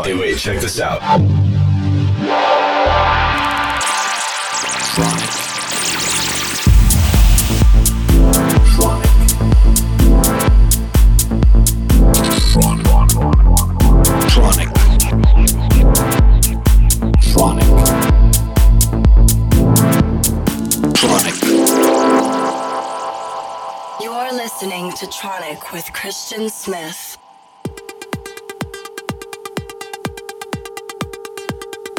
Hey, wait, check this out. Tronic. Tronic. Tronic. You're listening to Tronic with Christian Smith.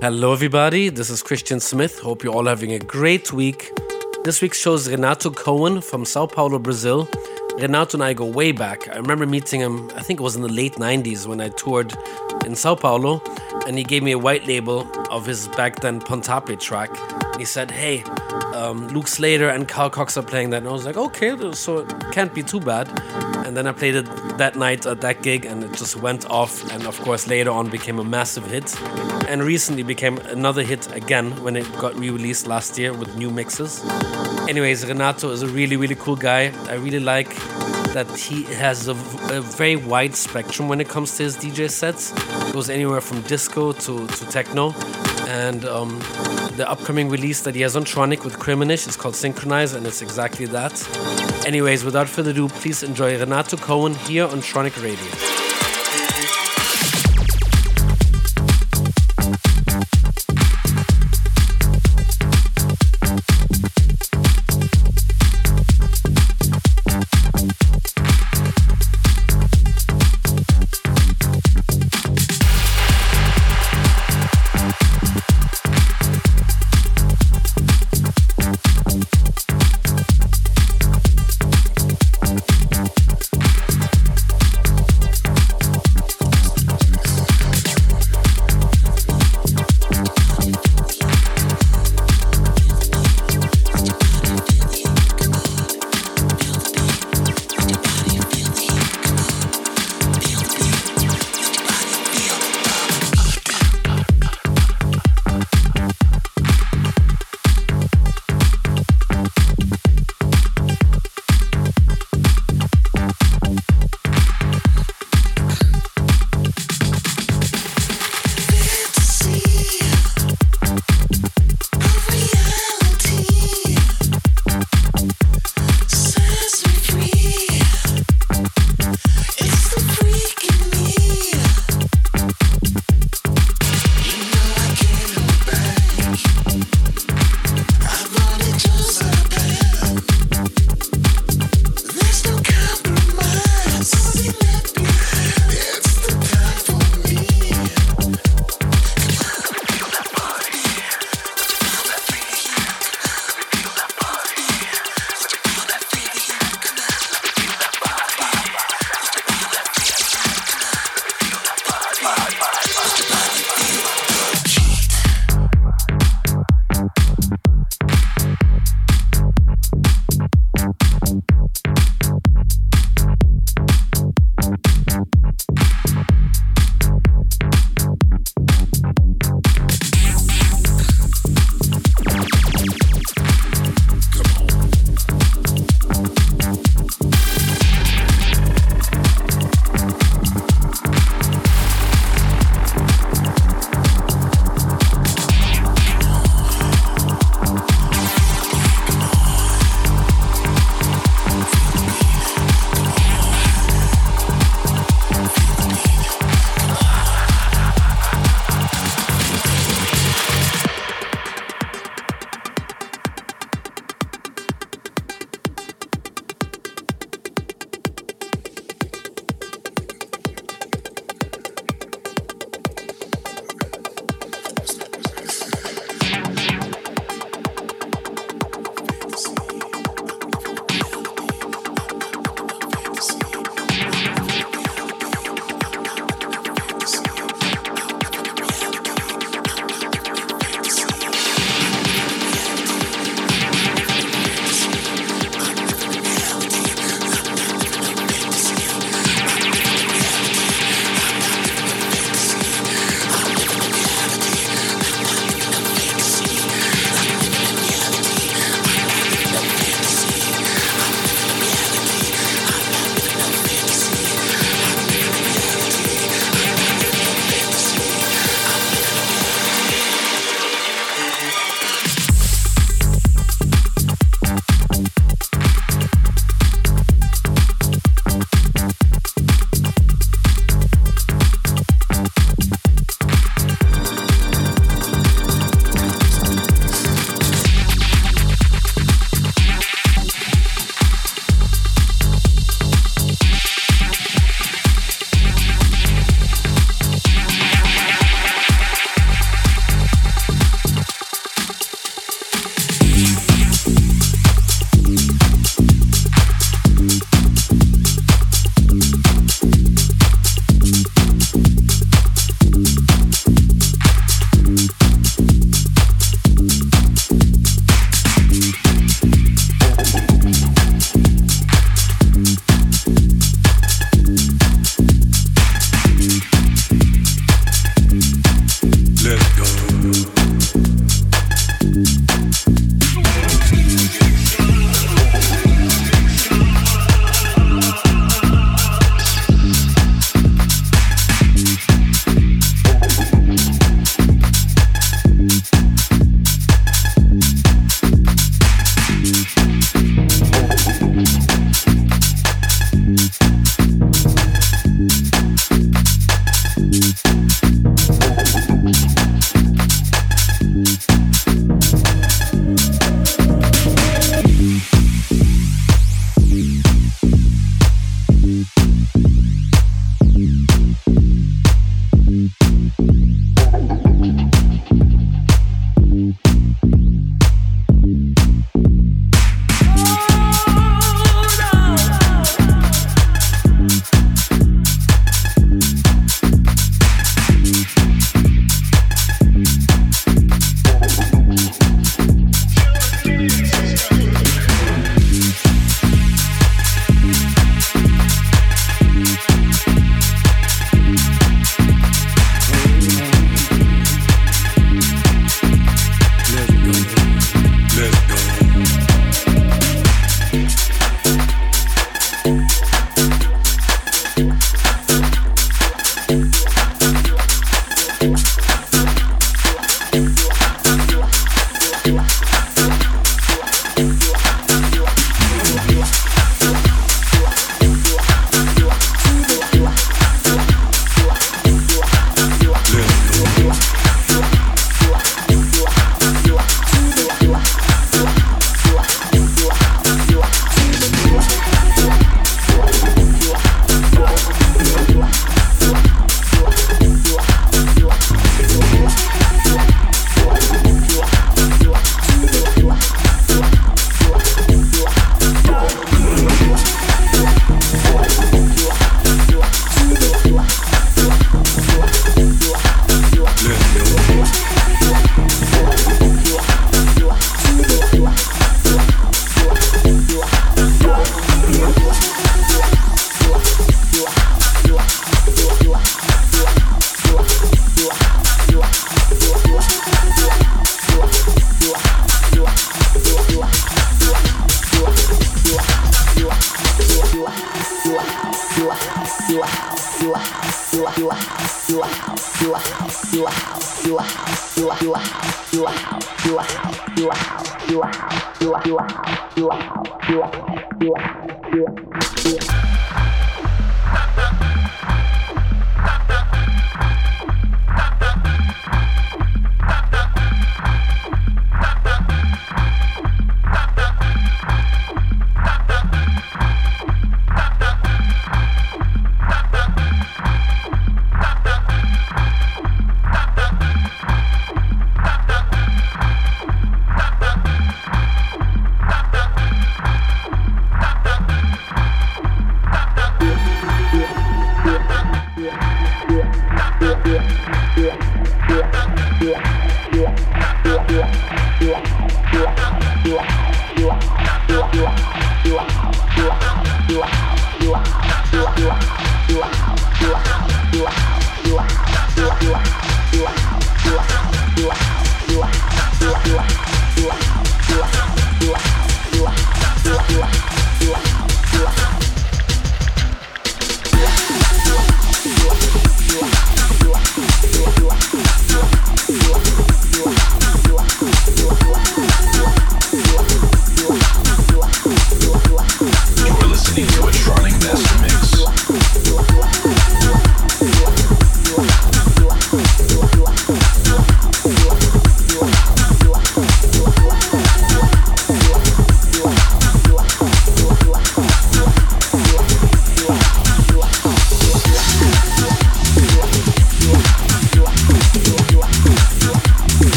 Hello, everybody. This is Christian Smith. Hope you're all having a great week. This week's show is Renato Cohen from Sao Paulo, Brazil. Renato and I go way back. I remember meeting him, I think it was in the late 90s when I toured in Sao Paulo, and he gave me a white label of his back then Pontape track. And he said, Hey, um, Luke Slater and Carl Cox are playing that. And I was like, Okay, so it can't be too bad. And then I played it that night at that gig, and it just went off. And of course, later on became a massive hit. And recently became another hit again when it got re released last year with new mixes. Anyways, Renato is a really, really cool guy. I really like that he has a, a very wide spectrum when it comes to his DJ sets. goes anywhere from disco to, to techno. And um, the upcoming release that he has on Tronic with Criminish is called Synchronize, and it's exactly that. Anyways, without further ado, please enjoy Renato Cohen here on Tronic Radio.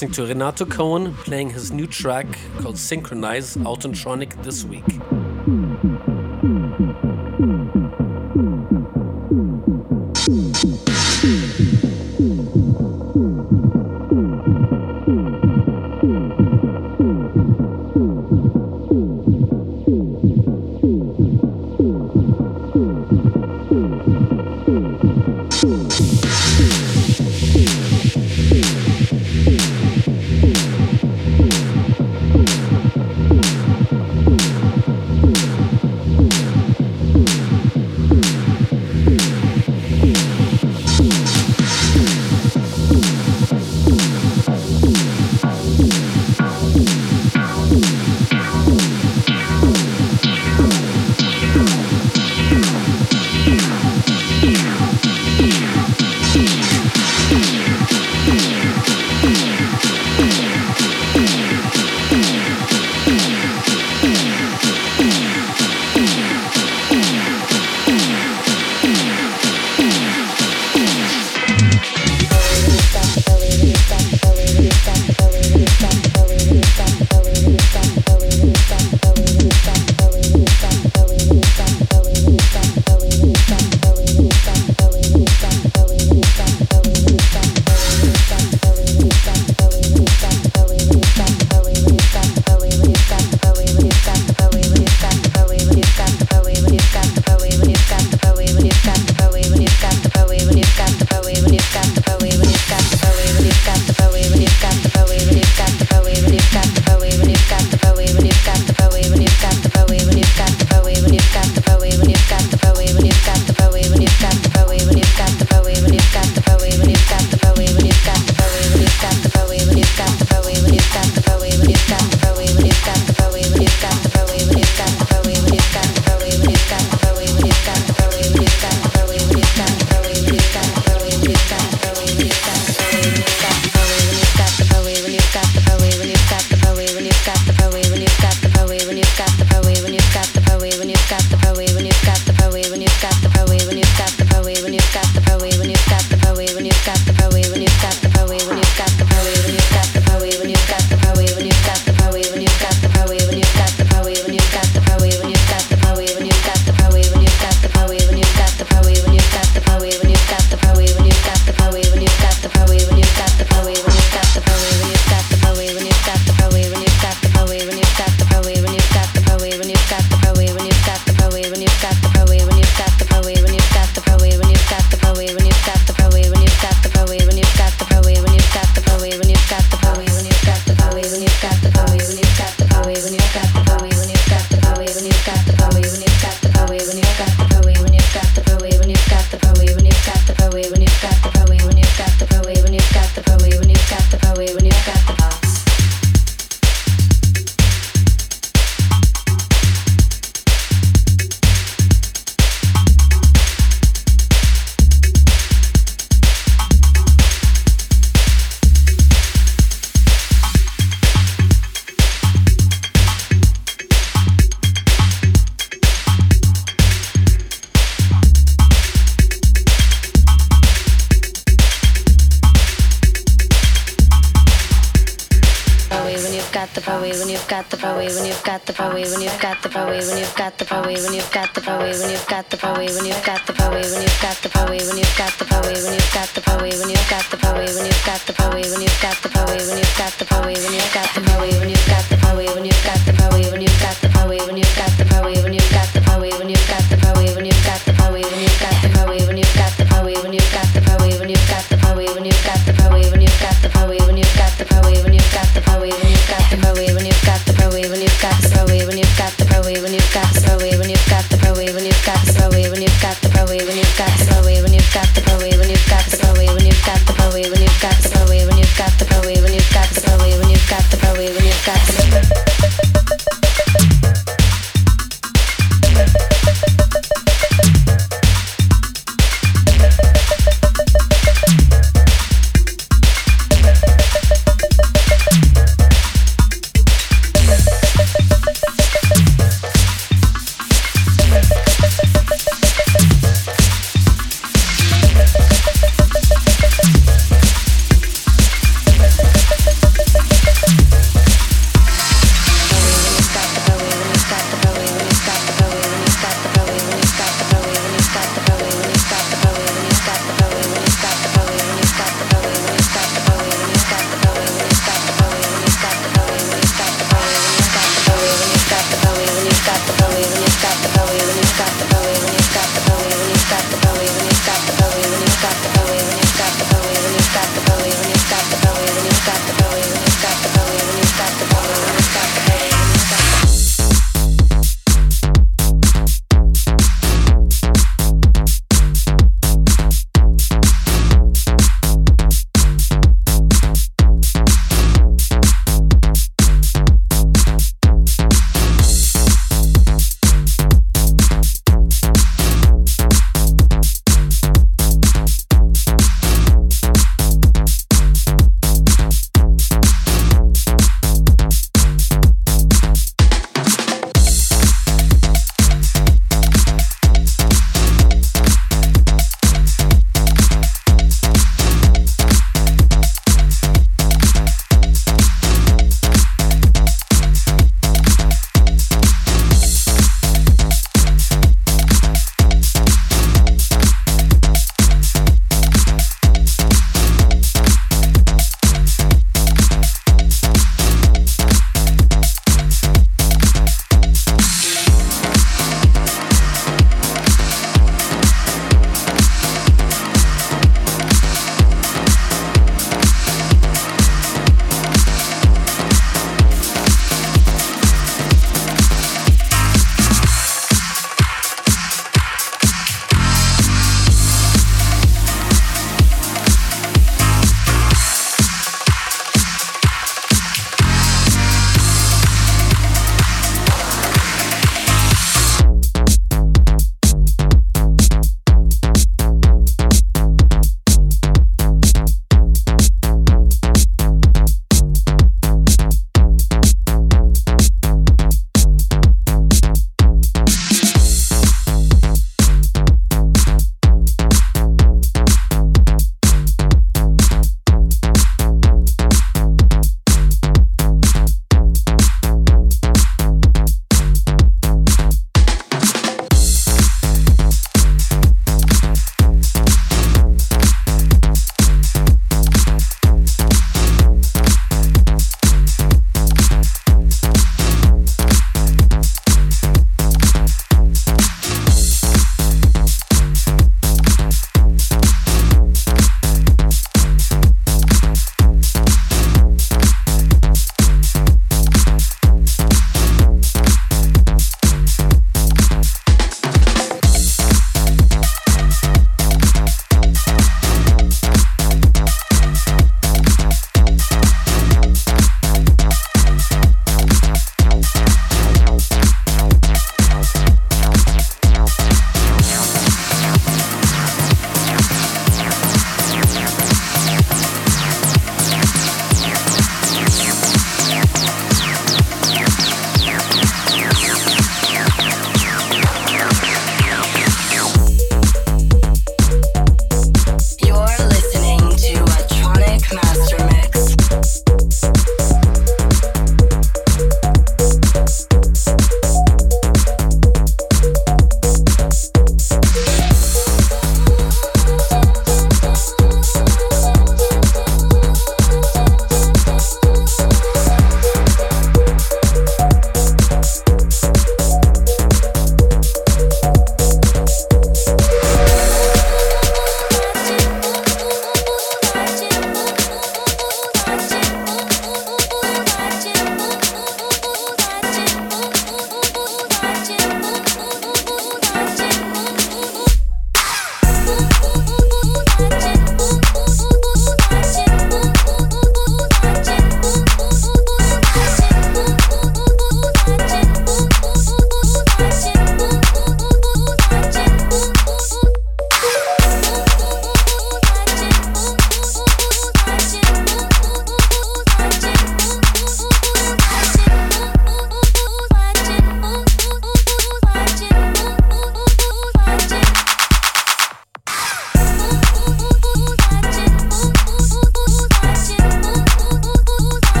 Listening to Renato Cohen playing his new track called Synchronize out on Tronic this week.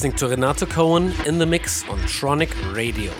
Listening to Renato Cohen in the mix on Tronic Radio.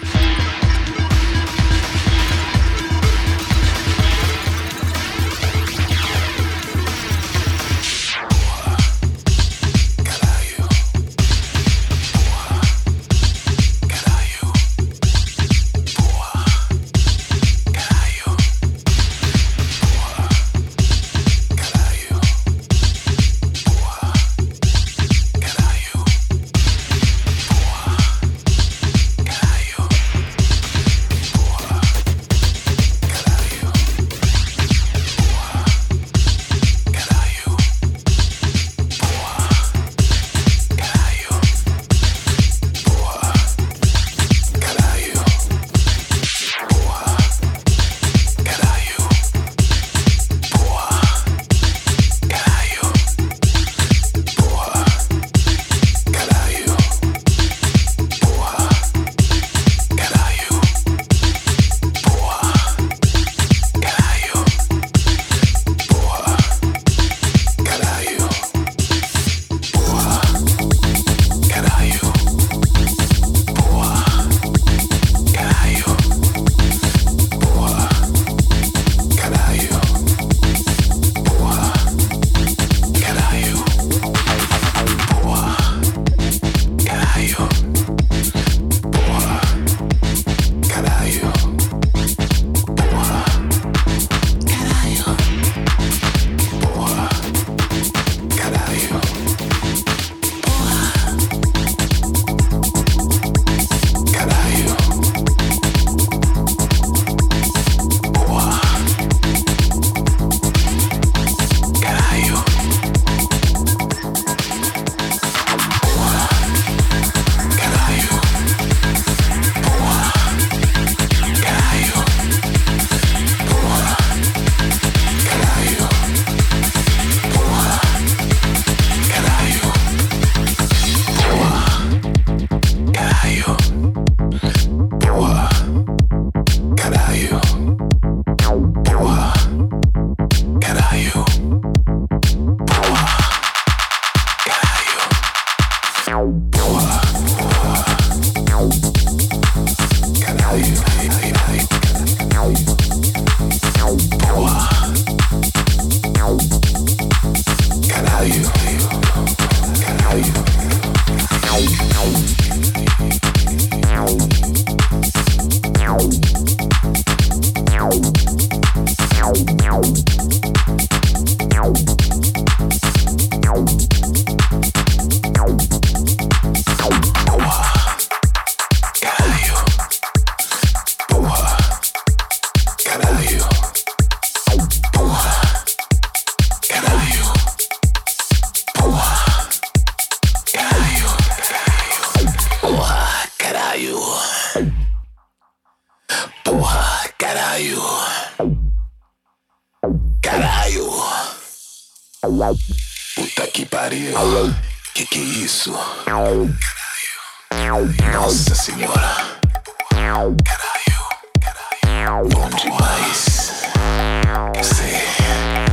Puta que pariu. Que que é isso? Nossa senhora. Caralho. Caralho. Bom demais. Sei.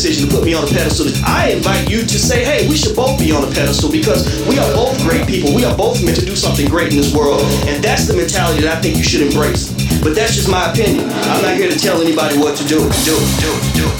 Decision to put me on a pedestal. I invite you to say, hey, we should both be on a pedestal because we are both great people. We are both meant to do something great in this world. And that's the mentality that I think you should embrace. But that's just my opinion. I'm not here to tell anybody what to do. Do, do, do,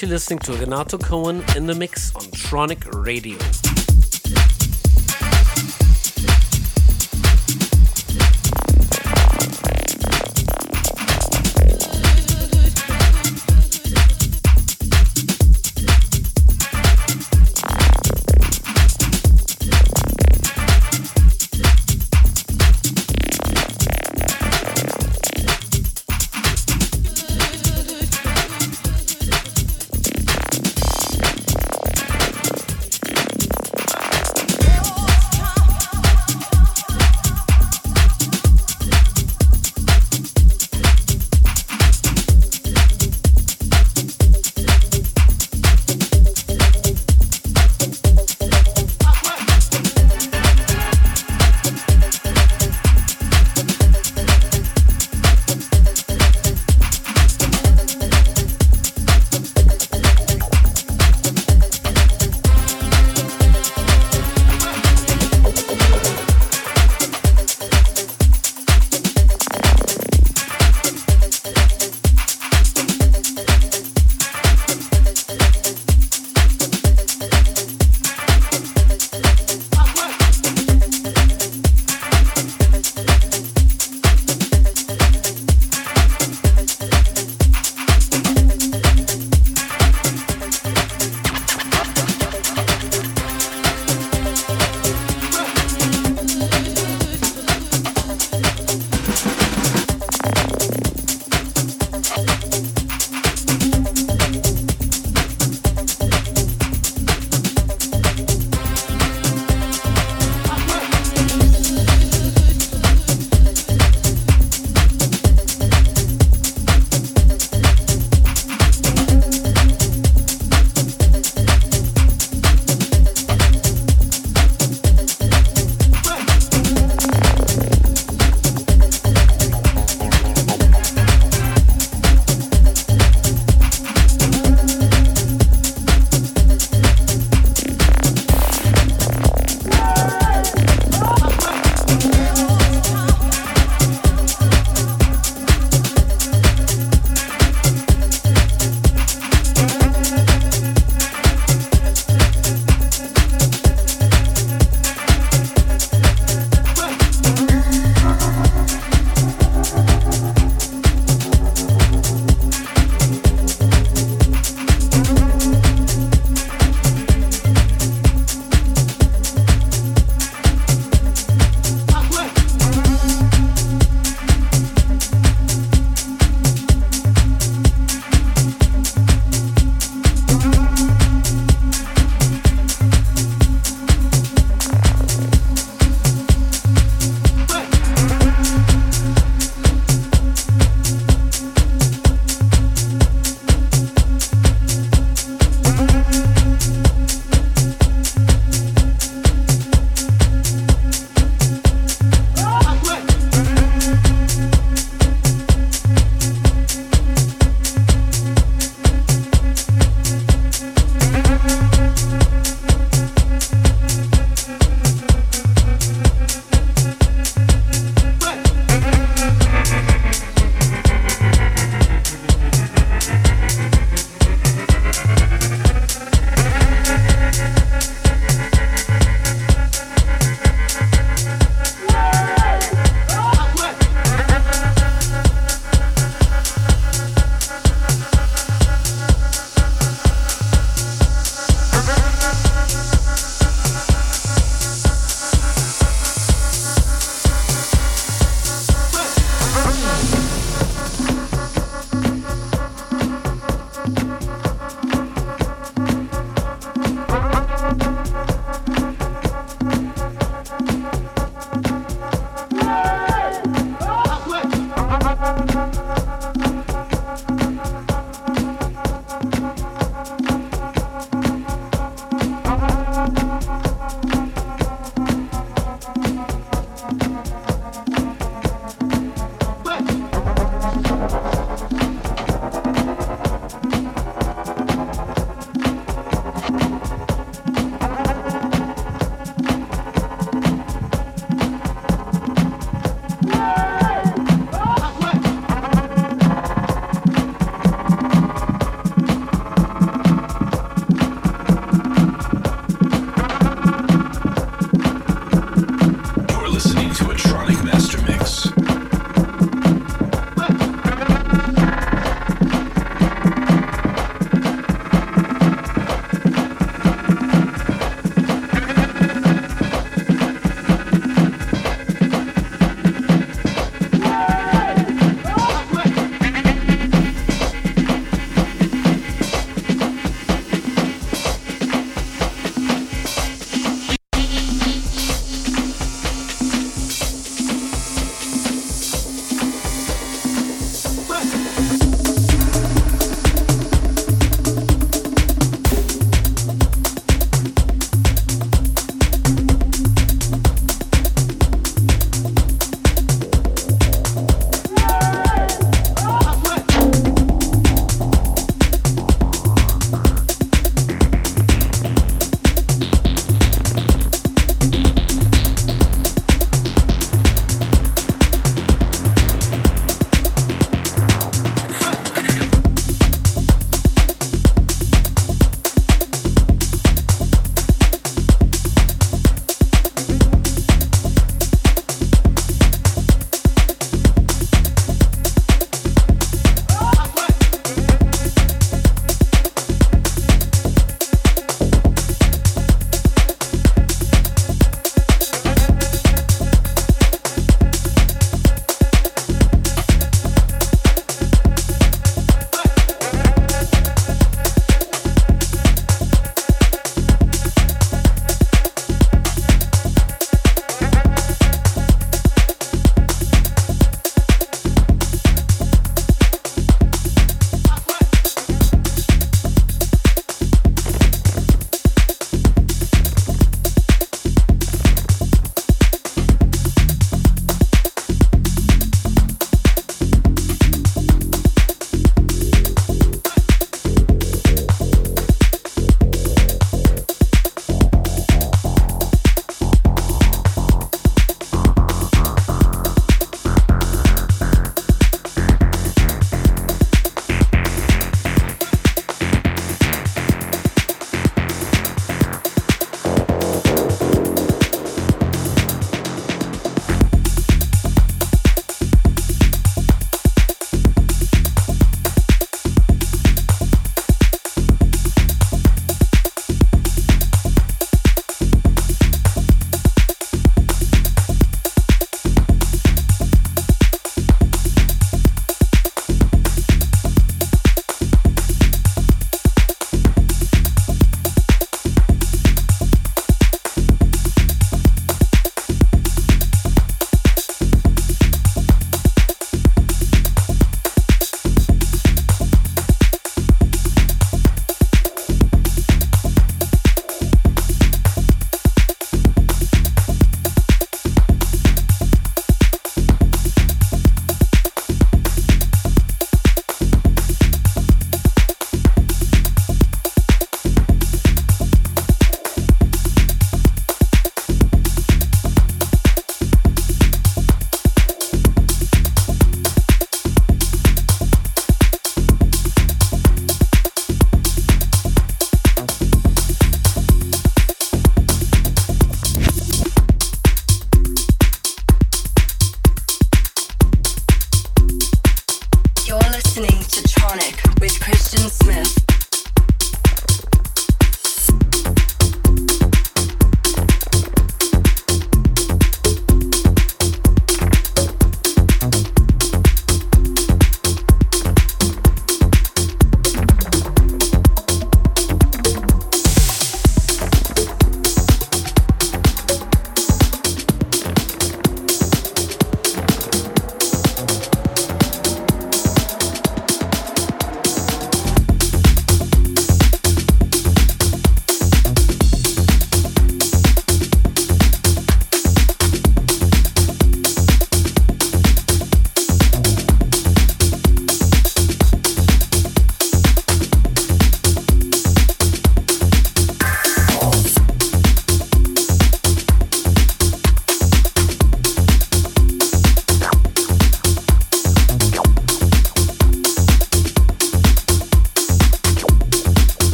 currently listening to Renato Cohen in the mix on Tronic Radio.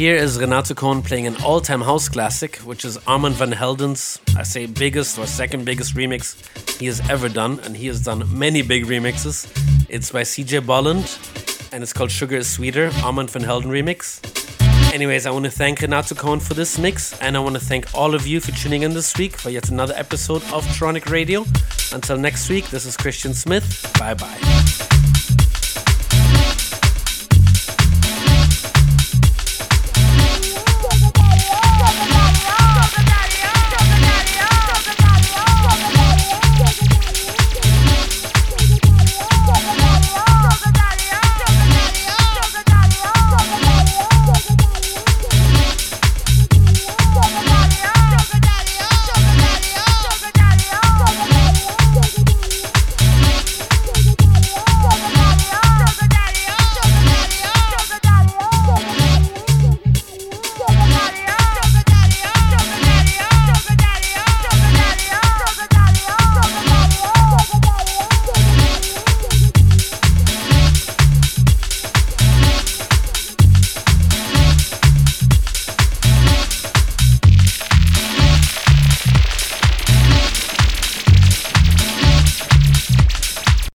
Here is Renato Cohen playing an all time house classic, which is Armand Van Helden's, I say, biggest or second biggest remix he has ever done, and he has done many big remixes. It's by CJ Bolland, and it's called Sugar is Sweeter, Armand Van Helden remix. Anyways, I want to thank Renato Cohen for this mix, and I want to thank all of you for tuning in this week for yet another episode of Tronic Radio. Until next week, this is Christian Smith. Bye bye.